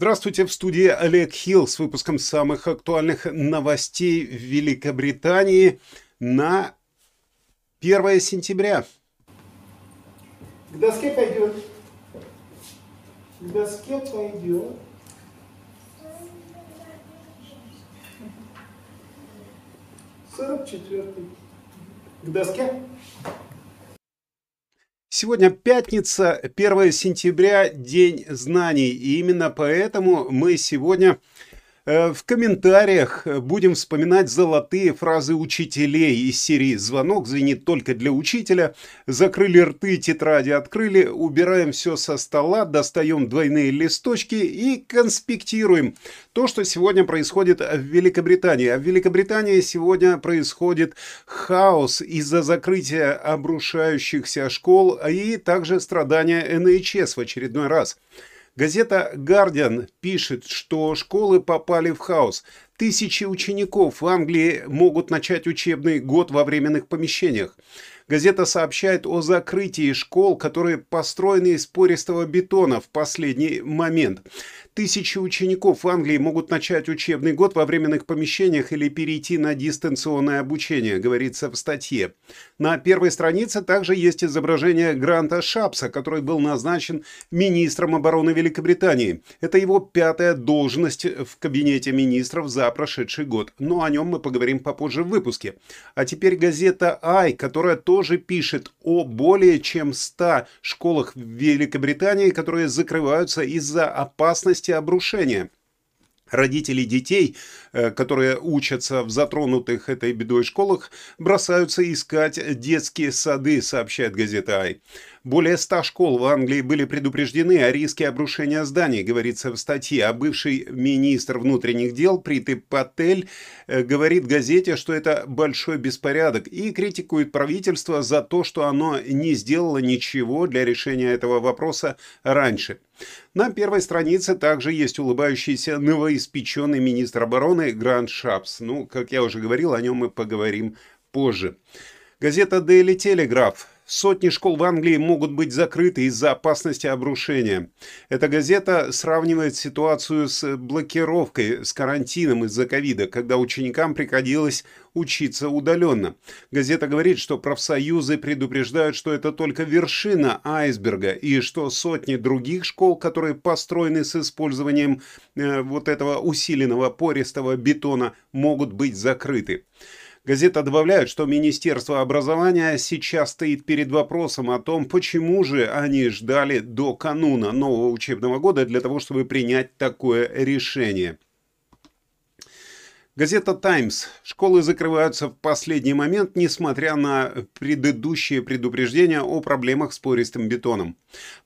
Здравствуйте, в студии Олег Хилл с выпуском самых актуальных новостей в Великобритании на 1 сентября. К доске пойдет. К доске пойдет. Сорок четвертый. К доске. Сегодня пятница, 1 сентября, День знаний. И именно поэтому мы сегодня в комментариях будем вспоминать золотые фразы учителей из серии «Звонок звенит только для учителя». Закрыли рты, тетради открыли, убираем все со стола, достаем двойные листочки и конспектируем то, что сегодня происходит в Великобритании. А в Великобритании сегодня происходит хаос из-за закрытия обрушающихся школ и также страдания НХС в очередной раз. Газета «Гардиан» пишет, что школы попали в хаос. Тысячи учеников в Англии могут начать учебный год во временных помещениях. Газета сообщает о закрытии школ, которые построены из пористого бетона в последний момент. Тысячи учеников в Англии могут начать учебный год во временных помещениях или перейти на дистанционное обучение, говорится в статье. На первой странице также есть изображение Гранта Шапса, который был назначен министром обороны Великобритании. Это его пятая должность в кабинете министров за прошедший год, но о нем мы поговорим попозже в выпуске. А теперь газета «Ай», которая тоже пишет о более чем 100 школах в Великобритании, которые закрываются из-за опасности обрушения. Родители детей, которые учатся в затронутых этой бедой школах, бросаются искать детские сады, сообщает газета «Ай». Более ста школ в Англии были предупреждены о риске обрушения зданий, говорится в статье. А бывший министр внутренних дел Приты Патель э, говорит газете, что это большой беспорядок и критикует правительство за то, что оно не сделало ничего для решения этого вопроса раньше. На первой странице также есть улыбающийся новоиспеченный министр обороны Грант Шапс. Ну, как я уже говорил, о нем мы поговорим позже. Газета Daily Telegraph Сотни школ в Англии могут быть закрыты из-за опасности обрушения. Эта газета сравнивает ситуацию с блокировкой, с карантином из-за ковида, когда ученикам приходилось учиться удаленно. Газета говорит, что профсоюзы предупреждают, что это только вершина айсберга, и что сотни других школ, которые построены с использованием э, вот этого усиленного пористого бетона, могут быть закрыты. Газета добавляет, что Министерство образования сейчас стоит перед вопросом о том, почему же они ждали до кануна нового учебного года для того, чтобы принять такое решение. Газета «Таймс». Школы закрываются в последний момент, несмотря на предыдущие предупреждения о проблемах с пористым бетоном.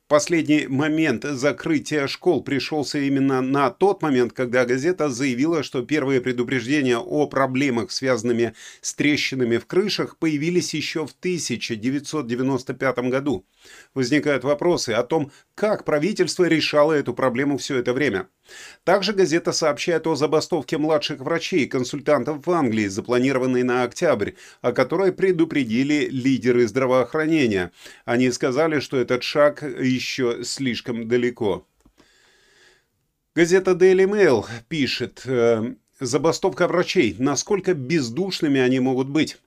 Последний момент закрытия школ пришелся именно на тот момент, когда газета заявила, что первые предупреждения о проблемах, связанными с трещинами в крышах, появились еще в 1995 году. Возникают вопросы о том, как правительство решало эту проблему все это время. Также газета сообщает о забастовке младших врачей и консультантов в Англии, запланированной на октябрь, о которой предупредили лидеры здравоохранения. Они сказали, что этот шаг еще слишком далеко. Газета Daily Mail пишет, э, забастовка врачей, насколько бездушными они могут быть.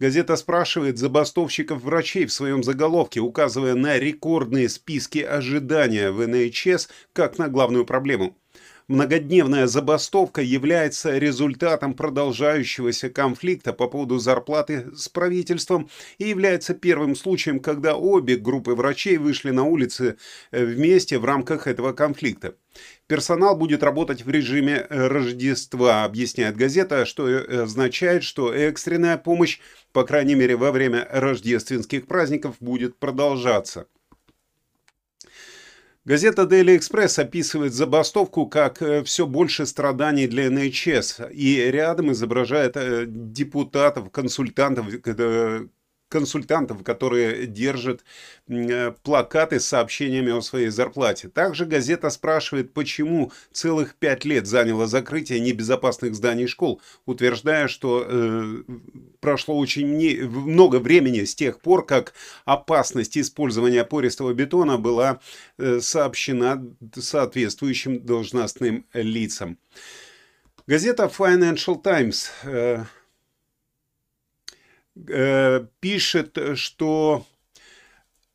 Газета спрашивает забастовщиков врачей в своем заголовке, указывая на рекордные списки ожидания в НХС как на главную проблему. Многодневная забастовка является результатом продолжающегося конфликта по поводу зарплаты с правительством и является первым случаем, когда обе группы врачей вышли на улицы э, вместе в рамках этого конфликта. Персонал будет работать в режиме э, Рождества, объясняет газета, что э, означает, что экстренная помощь, по крайней мере во время рождественских праздников, будет продолжаться. Газета Daily Express описывает забастовку как э, все больше страданий для НХС и рядом изображает э, депутатов, консультантов, консультантов, которые держат э, плакаты с сообщениями о своей зарплате. Также газета спрашивает, почему целых пять лет заняло закрытие небезопасных зданий школ, утверждая, что э, прошло очень не, много времени с тех пор, как опасность использования пористого бетона была э, сообщена соответствующим должностным лицам. Газета Financial Times э, Э, пишет, что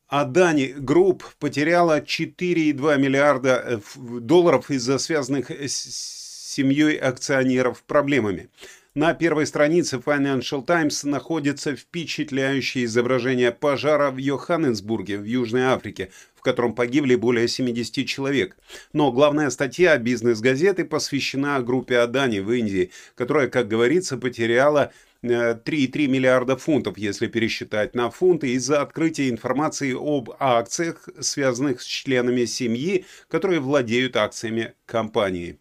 Adani Group потеряла 4,2 миллиарда э, долларов из-за связанных с семьей акционеров проблемами. На первой странице Financial Times находится впечатляющее изображение пожара в Йоханнесбурге в Южной Африке, в котором погибли более 70 человек. Но главная статья бизнес-газеты посвящена группе Адани в Индии, которая, как говорится, потеряла 3,3 миллиарда фунтов, если пересчитать на фунты, из-за открытия информации об акциях, связанных с членами семьи, которые владеют акциями компании.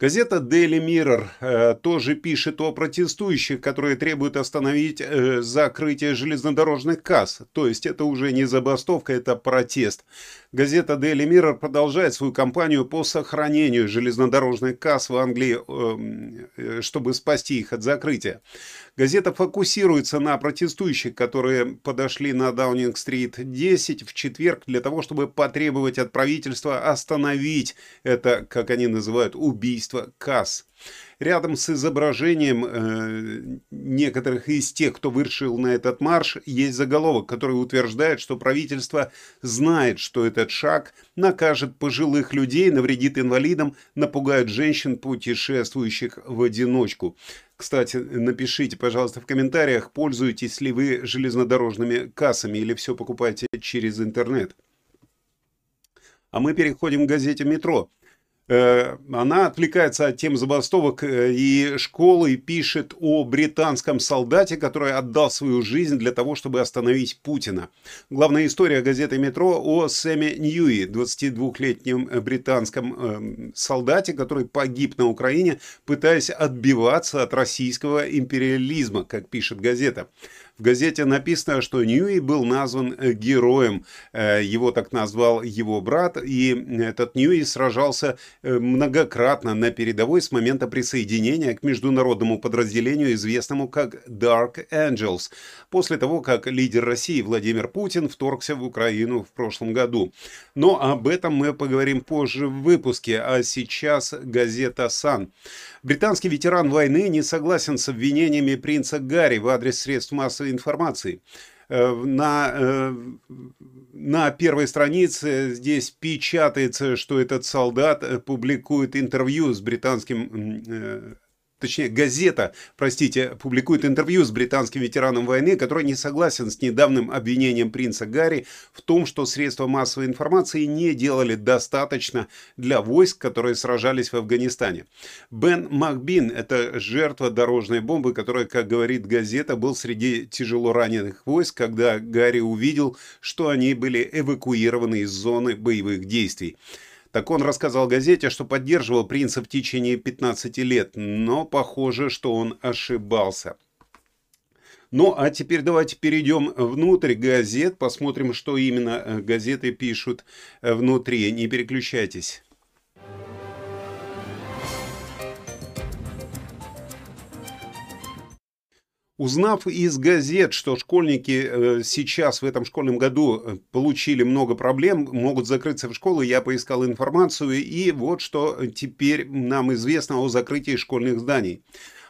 Газета Daily Mirror э, тоже пишет о протестующих, которые требуют остановить э, закрытие железнодорожных касс. То есть это уже не забастовка, это протест. Газета Daily Mirror продолжает свою кампанию по сохранению железнодорожных касс в Англии, э, э чтобы спасти их от закрытия. Газета фокусируется на протестующих, которые подошли на Даунинг-стрит 10 в четверг для того, чтобы потребовать от правительства остановить это, как они называют, убийство касс. Рядом с изображением э, некоторых из тех, кто вышел на этот марш, есть заголовок, который утверждает, что правительство знает, что этот шаг накажет пожилых людей, навредит инвалидам, напугает женщин, путешествующих в одиночку. Кстати, напишите, пожалуйста, в комментариях, пользуетесь ли вы железнодорожными кассами или все покупаете через интернет. А мы переходим к газете «Метро». Э, она отвлекается от тем забастовок э, и школы и пишет о британском солдате, который отдал свою жизнь для того, чтобы остановить Путина. Главная история газеты «Метро» о Сэме Ньюи, 22-летнем британском э, солдате, который погиб на Украине, пытаясь отбиваться от российского империализма, как пишет газета. В газете написано, что Ньюи был назван э, героем. Э, его так назвал его брат. И этот Ньюи сражался э, многократно на передовой с момента присоединения к международному подразделению, известному как Dark Angels, после того, как лидер России Владимир Путин вторгся в Украину в прошлом году. Но об этом мы поговорим позже в выпуске, а сейчас газета «Сан». Британский ветеран войны не согласен с обвинениями принца Гарри в адрес средств массовой информации. Э, на, э, на первой странице здесь печатается, что этот солдат э, публикует интервью с британским точнее газета, простите, публикует интервью с британским ветераном войны, который не согласен с недавним обвинением принца Гарри в том, что средства массовой информации не делали достаточно для войск, которые сражались в Афганистане. Бен Макбин – это жертва дорожной бомбы, которая, как говорит газета, был среди тяжело раненых войск, когда Гарри увидел, что они были эвакуированы из зоны боевых действий. Так он рассказал газете, что поддерживал принца в течение 15 лет, но похоже, что он ошибался. Ну, а теперь давайте перейдем внутрь газет, посмотрим, что именно э, газеты пишут э, внутри. Не переключайтесь. Узнав из газет, что школьники э, сейчас в этом школьном году э, получили много проблем, могут закрыться в школы, я поискал информацию, и вот что теперь нам известно о закрытии школьных зданий.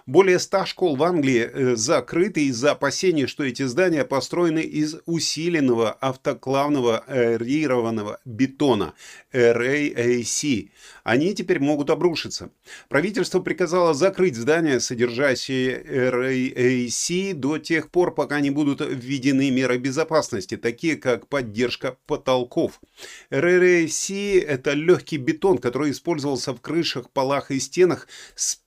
Более 100 школ в Англии э, закрыты из-за опасений, что эти здания построены из усиленного автоклавного аэрированного бетона RAAC. Они теперь могут обрушиться. Правительство приказало закрыть здания, содержащие RAAC, до тех пор, пока не будут введены меры безопасности, такие как поддержка потолков. RAAC – это легкий бетон, который использовался в крышах, полах и стенах с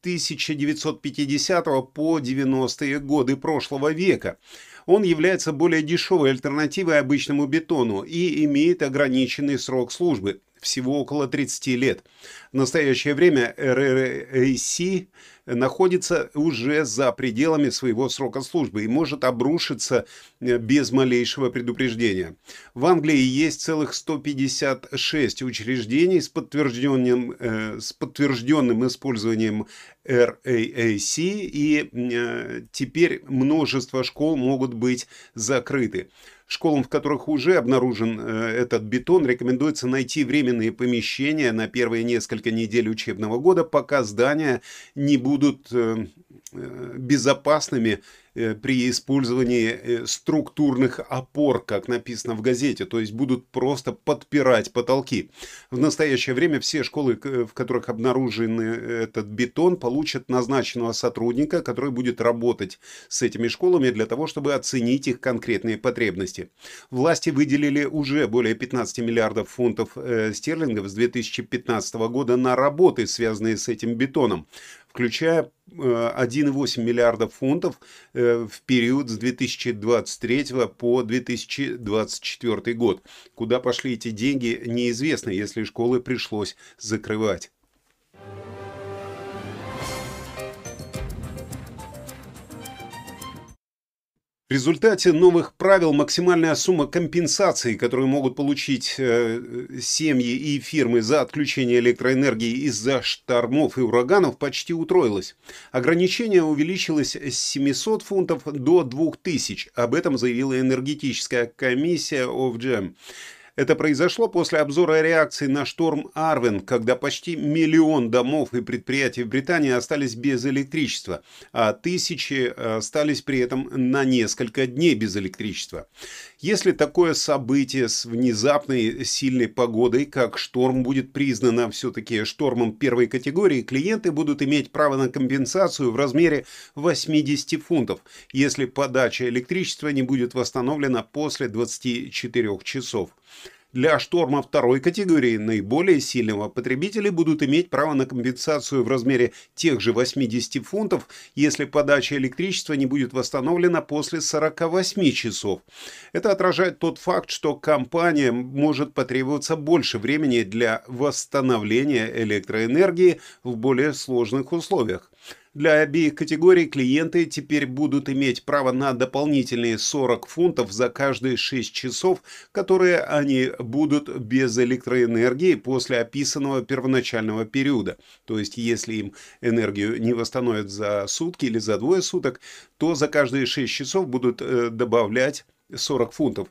1950 по 90-е годы прошлого века. Он является более дешевой альтернативой обычному бетону и имеет ограниченный срок службы. Всего около 30 лет. В настоящее время RRAC находится уже за пределами своего срока службы и может обрушиться э, без малейшего предупреждения. В Англии есть целых 156 учреждений с подтвержденным, э, с подтвержденным использованием RAAC, и э, теперь множество школ могут быть закрыты. Школам, в которых уже обнаружен э, этот бетон, рекомендуется найти временные помещения на первые несколько недель учебного года, пока здания не будут э, безопасными Э, при использовании э, структурных опор, как написано в газете, то есть будут просто подпирать потолки. В настоящее время все школы, в которых обнаружен этот бетон, получат назначенного сотрудника, который будет работать с этими школами для того, чтобы оценить их конкретные потребности. Власти выделили уже более 15 миллиардов фунтов э, стерлингов с 2015 года на работы, связанные с этим бетоном включая 1,8 э, миллиардов фунтов э, в период с 2023 по 2024 год. Куда пошли эти деньги, неизвестно, если школы пришлось закрывать. В результате новых правил максимальная сумма компенсации, которую могут получить э, семьи и фирмы за отключение электроэнергии из-за штормов и ураганов, почти утроилась. Ограничение увеличилось с 700 фунтов до 2000. Об этом заявила энергетическая комиссия OFGEM. Это произошло после обзора реакции на шторм Арвен, когда почти миллион домов и предприятий в Британии остались без электричества, а тысячи э, остались при этом на несколько дней без электричества. Если такое событие с внезапной сильной погодой, как шторм, будет признано все-таки штормом первой категории, клиенты будут иметь право на компенсацию в размере 80 фунтов, если подача электричества не будет восстановлена после 24 часов. Для шторма второй категории наиболее сильного потребители будут иметь право на компенсацию в размере тех же 80 фунтов, если подача электричества не будет восстановлена после 48 часов. Это отражает тот факт, что компания может потребоваться больше времени для восстановления электроэнергии в более сложных условиях. Для обеих категорий клиенты теперь будут иметь право на дополнительные 40 фунтов за каждые 6 часов, которые они будут без электроэнергии после описанного первоначального периода. То есть, если им энергию не восстановят за сутки или за двое суток, то за каждые 6 часов будут э, добавлять 40 фунтов.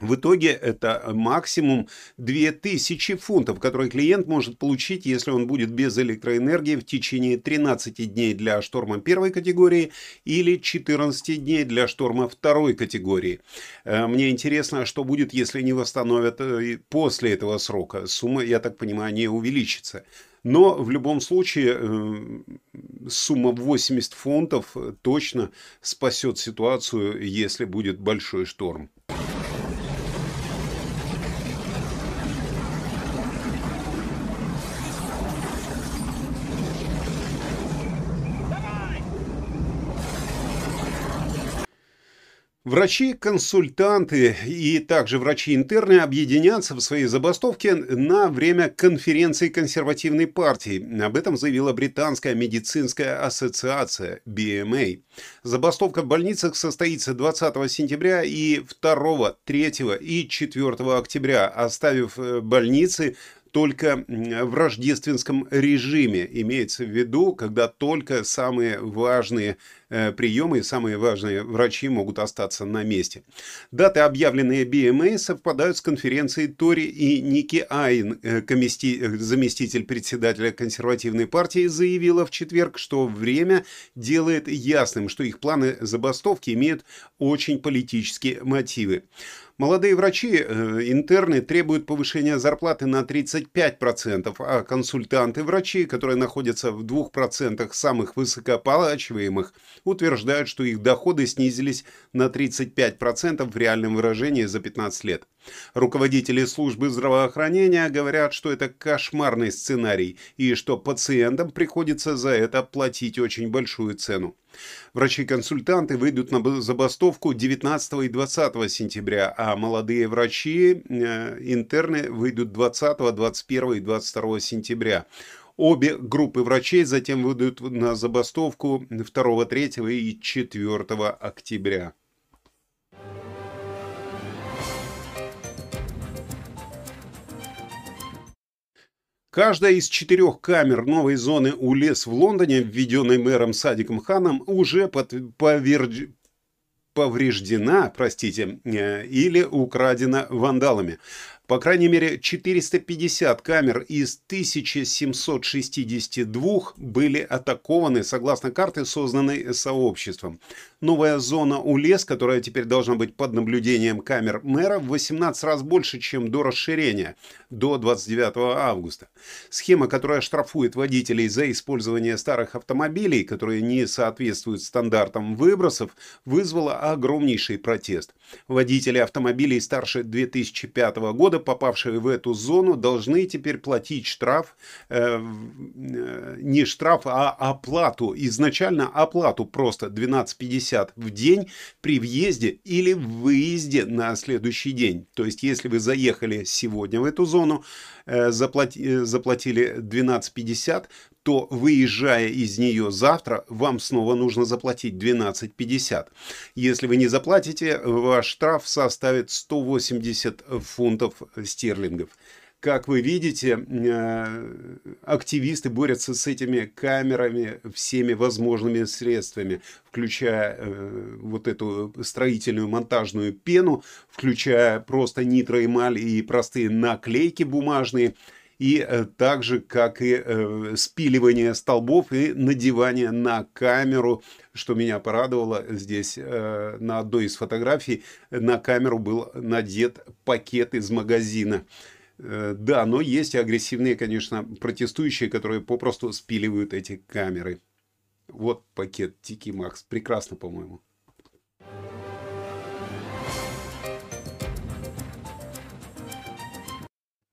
В итоге это максимум 2000 фунтов, которые клиент может получить, если он будет без электроэнергии в течение 13 дней для шторма первой категории или 14 дней для шторма второй категории. Э, мне интересно, что будет, если не восстановят э, после этого срока. Сумма, я так понимаю, не увеличится. Но в любом случае э, сумма 80 фунтов точно спасет ситуацию, если будет большой шторм. Врачи-консультанты и также врачи-интерны объединятся в своей забастовке на время конференции консервативной партии. Об этом заявила Британская медицинская ассоциация BMA. Забастовка в больницах состоится 20 сентября и 2, 3 и 4 октября, оставив э, больницы только в рождественском режиме. Имеется в виду, когда только самые важные э, приемы и самые важные врачи могут остаться на месте. Даты, объявленные BMA, совпадают с конференцией Тори и Ники Айн, э, заместитель председателя консервативной партии, заявила в четверг, что время делает ясным, что их планы забастовки имеют очень политические мотивы. Молодые врачи, э, интерны требуют повышения зарплаты на 35%, а консультанты-врачи, которые находятся в 2% самых высокооплачиваемых, утверждают, что их доходы снизились на 35% в реальном выражении за 15 лет. Руководители службы здравоохранения говорят, что это кошмарный сценарий и что пациентам приходится за это платить очень большую цену. Врачи-консультанты выйдут на забастовку 19 и 20 сентября, а молодые врачи, э, интерны выйдут 20, 21 и 22 сентября. Обе группы врачей затем выйдут на забастовку 2, 3 и 4 октября. Каждая из четырех камер новой зоны УЛЕС в Лондоне, введенной мэром Садиком Ханом, уже под, поверж... повреждена простите, э, или украдена вандалами. По крайней мере, 450 камер из 1762 были атакованы согласно карте, созданной сообществом. Новая зона УЛЕС, которая теперь должна быть под наблюдением камер мэра, в 18 раз больше, чем до расширения, до 29 августа. Схема, которая штрафует водителей за использование старых автомобилей, которые не соответствуют стандартам выбросов, вызвала огромнейший протест. Водители автомобилей старше 2005 года попавшие в эту зону, должны теперь платить штраф, э, э не штраф, а оплату, изначально оплату просто 12,50 в день при въезде или выезде на следующий день. То есть, если вы заехали сегодня в эту зону, э, заплати, э, заплатили 12,50, то выезжая из нее завтра, вам снова нужно заплатить 12,50. Если вы не заплатите, ваш штраф составит 180 фунтов стерлингов. Как вы видите, э, активисты борются с этими камерами всеми возможными средствами, включая э, вот эту строительную монтажную пену, включая просто нитроэмаль и простые наклейки бумажные – и э, так же, как и э, спиливание столбов и надевание на камеру, что меня порадовало здесь э, на одной из фотографий, на камеру был надет пакет из магазина. Да, но есть агрессивные, конечно, протестующие, которые попросту спиливают эти камеры. Вот пакет Тики Макс. Прекрасно, по-моему.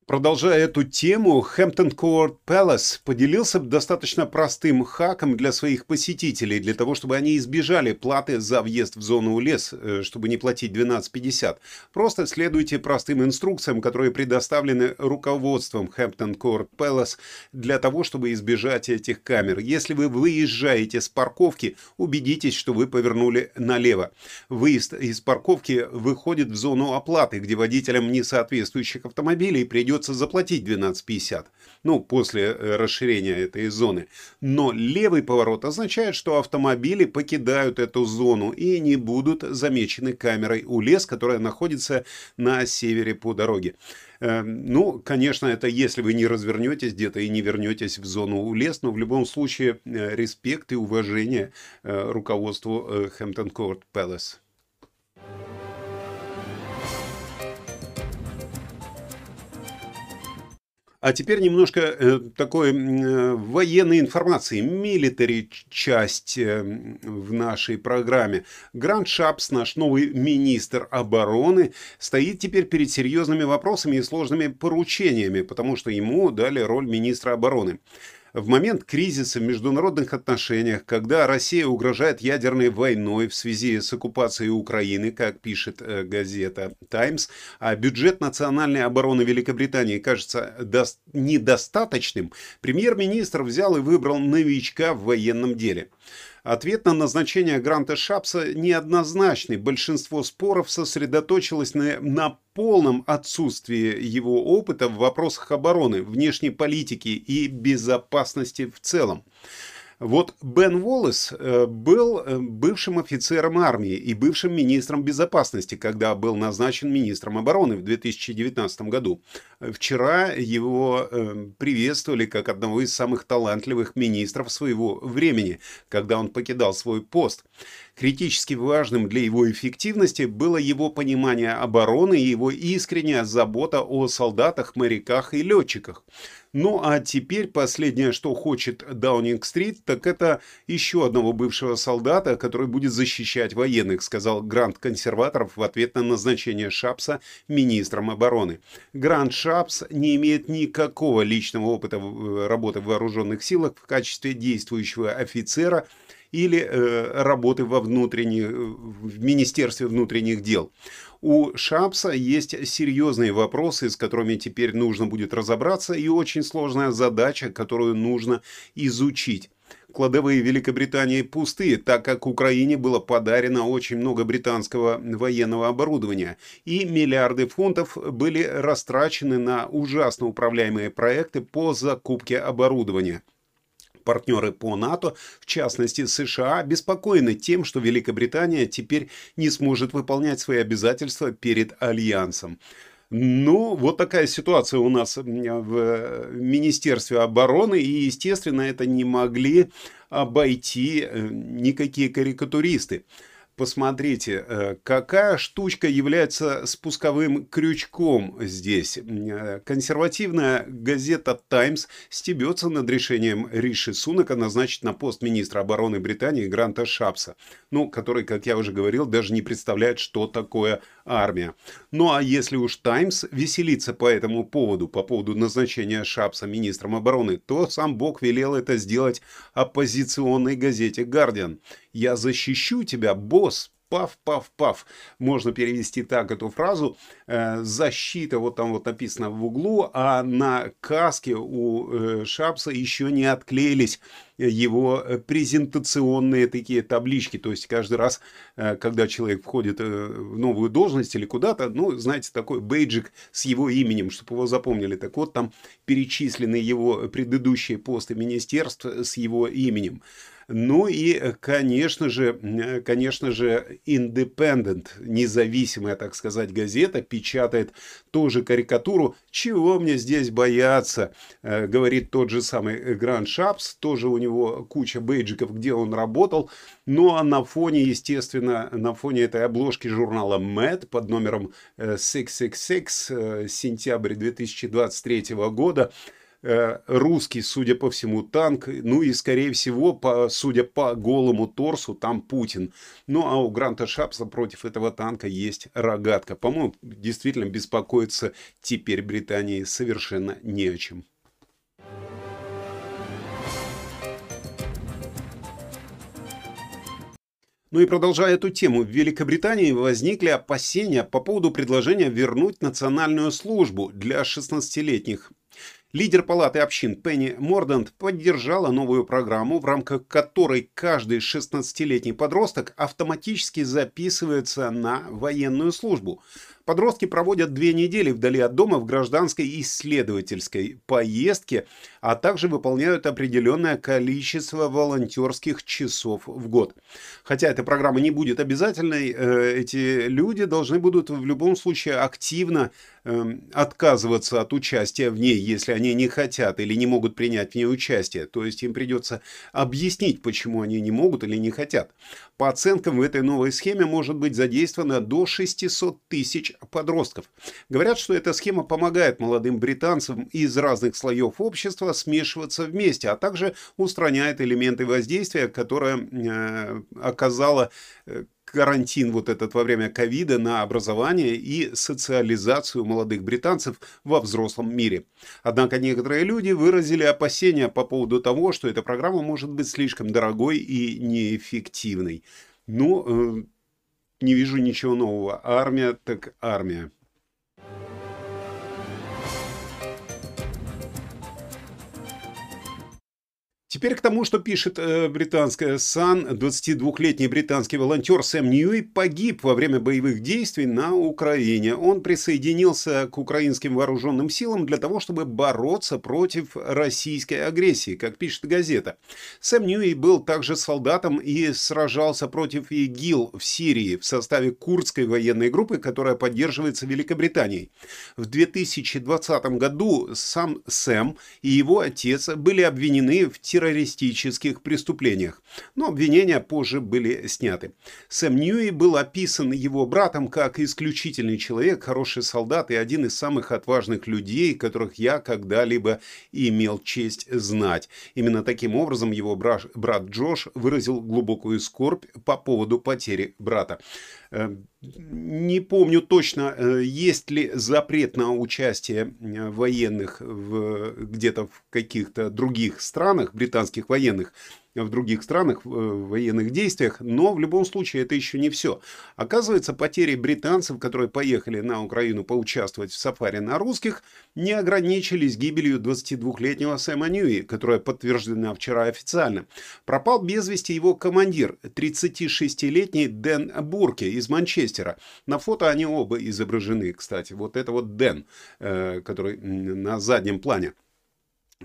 Продолжая эту тему, Хэмптон Court Palace поделился достаточно простым хаком для своих посетителей, для того, чтобы они избежали платы за въезд в зону УЛЕС, э, чтобы не платить 12.50. Просто следуйте простым инструкциям, которые предоставлены руководством Хэмптон Court Palace для того, чтобы избежать этих камер. Если вы выезжаете с парковки, убедитесь, что вы повернули налево. Выезд из парковки выходит в зону оплаты, где водителям несоответствующих автомобилей придется придется заплатить 12,50, ну, после э, расширения этой зоны. Но левый поворот означает, что автомобили покидают эту зону и не будут замечены камерой УЛЕС, которая находится на севере по дороге. Эм, ну, конечно, это если вы не развернетесь где-то и не вернетесь в зону УЛЕС, но в любом случае э, респект и уважение э, руководству Хэмптон Корт Пэлас. А теперь немножко э, такой э, военной информации, милитари часть э, в нашей программе. Грант Шапс, наш новый министр обороны, стоит теперь перед серьезными вопросами и сложными поручениями, потому что ему дали роль министра обороны в момент кризиса в международных отношениях, когда Россия угрожает ядерной войной в связи с оккупацией Украины, как пишет э, газета «Таймс», а бюджет национальной обороны Великобритании кажется недостаточным, премьер-министр взял и выбрал новичка в военном деле – Ответ на назначение Гранта Шапса неоднозначный. Большинство споров сосредоточилось на, на полном отсутствии его опыта в вопросах обороны, внешней политики и безопасности в целом. Вот Бен Уоллес э, был э, бывшим офицером армии и бывшим министром безопасности, когда был назначен министром обороны в 2019 году. Вчера его э, приветствовали как одного из самых талантливых министров своего времени, когда он покидал свой пост. Критически важным для его эффективности было его понимание обороны и его искренняя забота о солдатах, моряках и летчиках. Ну а теперь последнее, что хочет Даунинг-стрит, так это еще одного бывшего солдата, который будет защищать военных, сказал Грант консерваторов в ответ на назначение Шапса министром обороны. Грант Шапс не имеет никакого личного опыта работы в вооруженных силах в качестве действующего офицера или э, работы во внутренних, в Министерстве внутренних дел. У Шапса есть серьезные вопросы, с которыми теперь нужно будет разобраться, и очень сложная задача, которую нужно изучить. Кладовые Великобритании пустые, так как Украине было подарено очень много британского военного оборудования, и миллиарды фунтов были растрачены на ужасно управляемые проекты по закупке оборудования партнеры по НАТО, в частности США, обеспокоены тем, что Великобритания теперь не сможет выполнять свои обязательства перед Альянсом. Ну, вот такая ситуация у нас в Министерстве обороны, и, естественно, это не могли обойти э, никакие карикатуристы. Посмотрите, э, какая штучка является спусковым крючком здесь. Э, консервативная газета «Таймс» стебется над решением Риши Сунака назначить на пост министра обороны Британии Гранта Шапса, ну, который, как я уже говорил, даже не представляет, что такое армия. Ну, а если уж «Таймс» веселится по этому поводу, по поводу назначения Шапса министром обороны, то сам Бог велел это сделать оппозиционной газете «Гардиан». «Я защищу тебя, босс, пав, пав, пав. Можно перевести так эту фразу. Э, защита, вот там вот написано в углу, а на каске у э, Шапса еще не отклеились его презентационные такие таблички. То есть каждый раз, э, когда человек входит в новую должность или куда-то, ну, знаете, такой бейджик с его именем, чтобы его запомнили. Так вот, там перечислены его предыдущие посты министерств с его именем. Ну и, конечно же, конечно же, Independent, независимая, так сказать, газета, печатает ту же карикатуру. Чего мне здесь бояться, э, говорит тот же самый Гранд Шапс, тоже у него куча бейджиков, где он работал. Ну а на фоне, естественно, на фоне этой обложки журнала Mad под номером 666, э, сентябрь 2023 года, Э, русский, судя по всему, танк, ну и, скорее всего, по, судя по голому торсу, там Путин. Ну, а у Гранта Шапса против этого танка есть рогатка. По-моему, действительно беспокоиться теперь Британии совершенно не о чем. Ну и продолжая эту тему, в Великобритании возникли опасения по поводу предложения вернуть национальную службу для 16-летних Лидер палаты общин Пенни Мордант поддержала новую программу, в рамках которой каждый 16-летний подросток автоматически записывается на военную службу. Подростки проводят две недели вдали от дома в гражданской исследовательской поездке, а также выполняют определенное количество волонтерских часов в год. Хотя эта программа не будет обязательной, э, эти люди должны будут в любом случае активно эм, отказываться от участия в ней, если они не хотят или не могут принять в ней участие. То есть им придется объяснить, почему они не могут или не хотят. По оценкам в этой новой схеме может быть задействовано до 600 тысяч подростков. Говорят, что эта схема помогает молодым британцам из разных слоев общества смешиваться вместе, а также устраняет элементы воздействия, которое э, оказало э, карантин вот этот во время ковида на образование и социализацию молодых британцев во взрослом мире. Однако некоторые люди выразили опасения по поводу того, что эта программа может быть слишком дорогой и неэффективной. Ну, э, не вижу ничего нового. Армия так армия. Теперь к тому, что пишет э, британская САН. 22-летний британский волонтер Сэм Ньюи погиб во время боевых действий на Украине. Он присоединился к украинским вооруженным силам для того, чтобы бороться против российской агрессии, как пишет газета. Сэм Ньюи был также солдатом и сражался против ИГИЛ в Сирии в составе курдской военной группы, которая поддерживается Великобританией. В 2020 году сам Сэм и его отец были обвинены в терроризме террористических преступлениях, но обвинения позже были сняты. Сэм Ньюи был описан его братом как исключительный человек, хороший солдат и один из самых отважных людей, которых я когда-либо имел честь знать. Именно таким образом его брат, Джош выразил глубокую скорбь по поводу потери брата. Э, не помню точно, э, есть ли запрет на участие э, военных в, где-то в каких-то других странах, британских военных. В других странах в военных действиях, но в любом случае это еще не все. Оказывается, потери британцев, которые поехали на Украину поучаствовать в сафари на русских, не ограничились гибелью 22-летнего Сэма Ньюи, которая подтверждена вчера официально. Пропал без вести его командир, 36-летний Дэн Бурки из Манчестера. На фото они оба изображены, кстати. Вот это вот Дэн, э, который на заднем плане.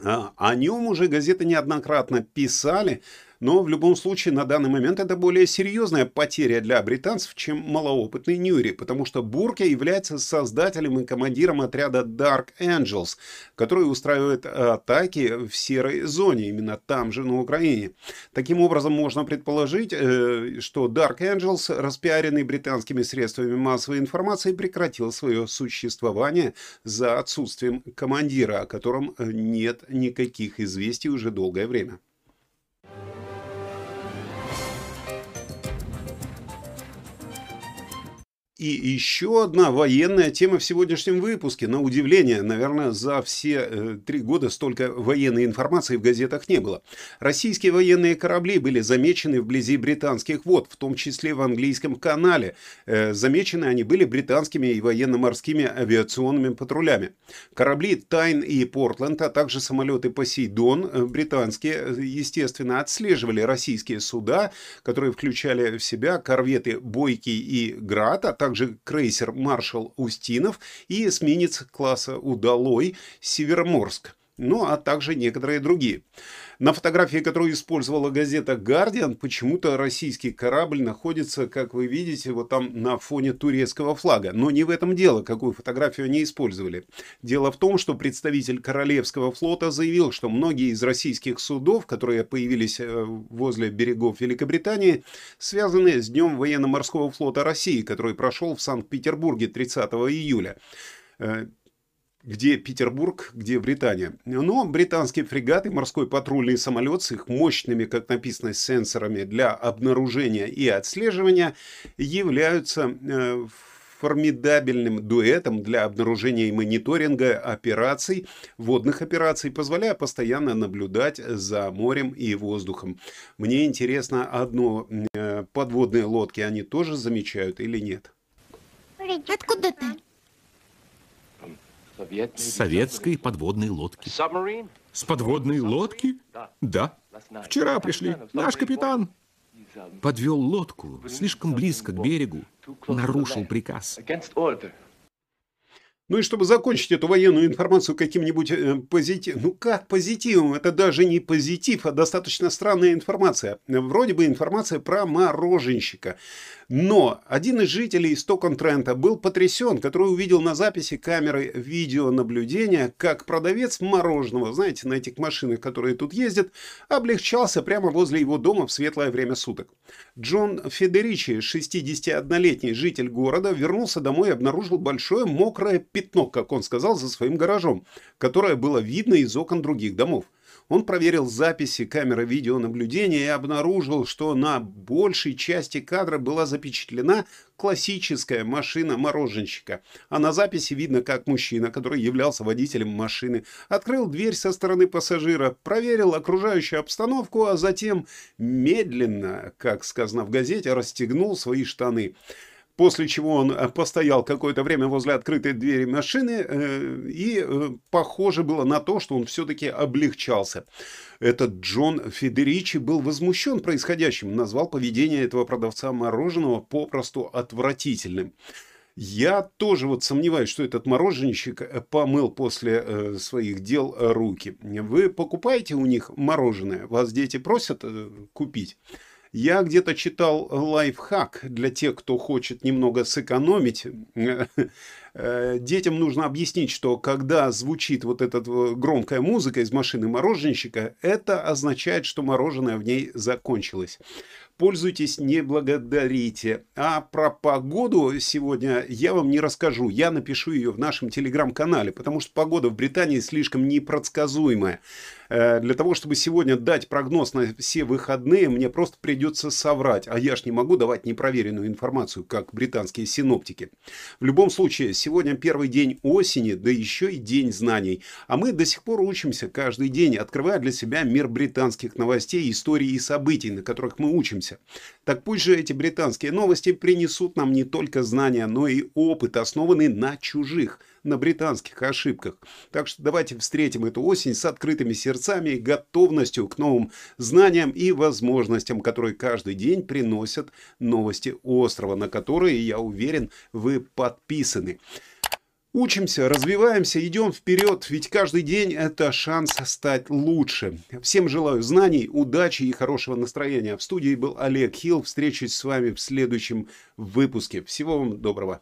А, о нем уже газеты неоднократно писали, но в любом случае на данный момент это более серьезная потеря для британцев, чем малоопытный Ньюри, потому что Бурке является создателем и командиром отряда Dark Angels, который устраивает атаки в серой зоне, именно там же на Украине. Таким образом, можно предположить, э, что Dark Angels, распиаренный британскими средствами массовой информации, прекратил свое существование за отсутствием командира, о котором нет никаких известий уже долгое время. И еще одна военная тема в сегодняшнем выпуске. На удивление, наверное, за все э, три года столько военной информации в газетах не было. Российские военные корабли были замечены вблизи британских вод, в том числе в английском канале. Э, замечены они были британскими и военно-морскими авиационными патрулями. Корабли Тайн и Портленд, а также самолеты Посейдон, э, британские, естественно, отслеживали российские суда, которые включали в себя корветы Бойкий и Град, а также также крейсер «Маршал Устинов» и эсминец класса «Удалой» «Североморск», ну а также некоторые другие. На фотографии, которую использовала газета «Гардиан», почему-то российский корабль находится, как вы видите, вот там на фоне турецкого флага. Но не в этом дело, какую фотографию они использовали. Дело в том, что представитель Королевского флота заявил, что многие из российских судов, которые появились э, возле берегов Великобритании, связаны с Днем военно-морского флота России, который прошел в Санкт-Петербурге 30 июля. Где Петербург, где Британия. Но британские фрегаты, морской патрульный самолет с их мощными, как написано, сенсорами для обнаружения и отслеживания являются э, формидабельным дуэтом для обнаружения и мониторинга операций, водных операций, позволяя постоянно наблюдать за морем и воздухом. Мне интересно одно, э, подводные лодки они тоже замечают или нет? Откуда ты? С советской подводной лодки. С подводной лодки? Да. Вчера пришли. Наш капитан подвел лодку слишком близко к берегу, нарушил приказ. Ну и чтобы закончить эту военную информацию каким-нибудь э, позитивом, ну как позитивом, это даже не позитив, а достаточно странная информация. Вроде бы информация про мороженщика. Но один из жителей Стокон-Трента был потрясен, который увидел на записи камеры видеонаблюдения, как продавец мороженого, знаете, на этих машинах, которые тут ездят, облегчался прямо возле его дома в светлое время суток. Джон Федеричи, 61-летний житель города, вернулся домой и обнаружил большое мокрое пятно, как он сказал, за своим гаражом, которое было видно из окон других домов. Он проверил записи камеры видеонаблюдения и обнаружил, что на большей части кадра была запечатлена классическая машина мороженщика. А на записи видно, как мужчина, который являлся водителем машины, открыл дверь со стороны пассажира, проверил окружающую обстановку, а затем медленно, как сказано в газете, расстегнул свои штаны после чего он э, постоял какое-то время возле открытой двери машины, э, и э, похоже было на то, что он все-таки облегчался. Этот Джон Федеричи был возмущен происходящим, назвал поведение этого продавца мороженого попросту отвратительным. Я тоже вот сомневаюсь, что этот мороженщик помыл после своих дел руки. Вы покупаете у них мороженое? Вас дети просят купить? Я где-то читал лайфхак для тех, кто хочет немного сэкономить. Э, детям нужно объяснить, что когда звучит вот эта громкая музыка из машины мороженщика, это означает, что мороженое в ней закончилось пользуйтесь, не благодарите. А про погоду сегодня я вам не расскажу. Я напишу ее в нашем телеграм-канале, потому что погода в Британии слишком непредсказуемая. Э, для того, чтобы сегодня дать прогноз на все выходные, мне просто придется соврать. А я ж не могу давать непроверенную информацию, как британские синоптики. В любом случае, сегодня первый день осени, да еще и день знаний. А мы до сих пор учимся каждый день, открывая для себя мир британских новостей, историй и событий, на которых мы учимся. Так пусть же эти британские новости принесут нам не только знания, но и опыт, основанный на чужих, на британских ошибках. Так что давайте встретим эту осень с открытыми сердцами и готовностью к новым знаниям и возможностям, которые каждый день приносят новости острова, на которые, я уверен, вы подписаны. Учимся, развиваемся, идем вперед, ведь каждый день это шанс стать лучше. Всем желаю знаний, удачи и хорошего настроения. В студии был Олег Хилл. Встречусь с вами в следующем выпуске. Всего вам доброго.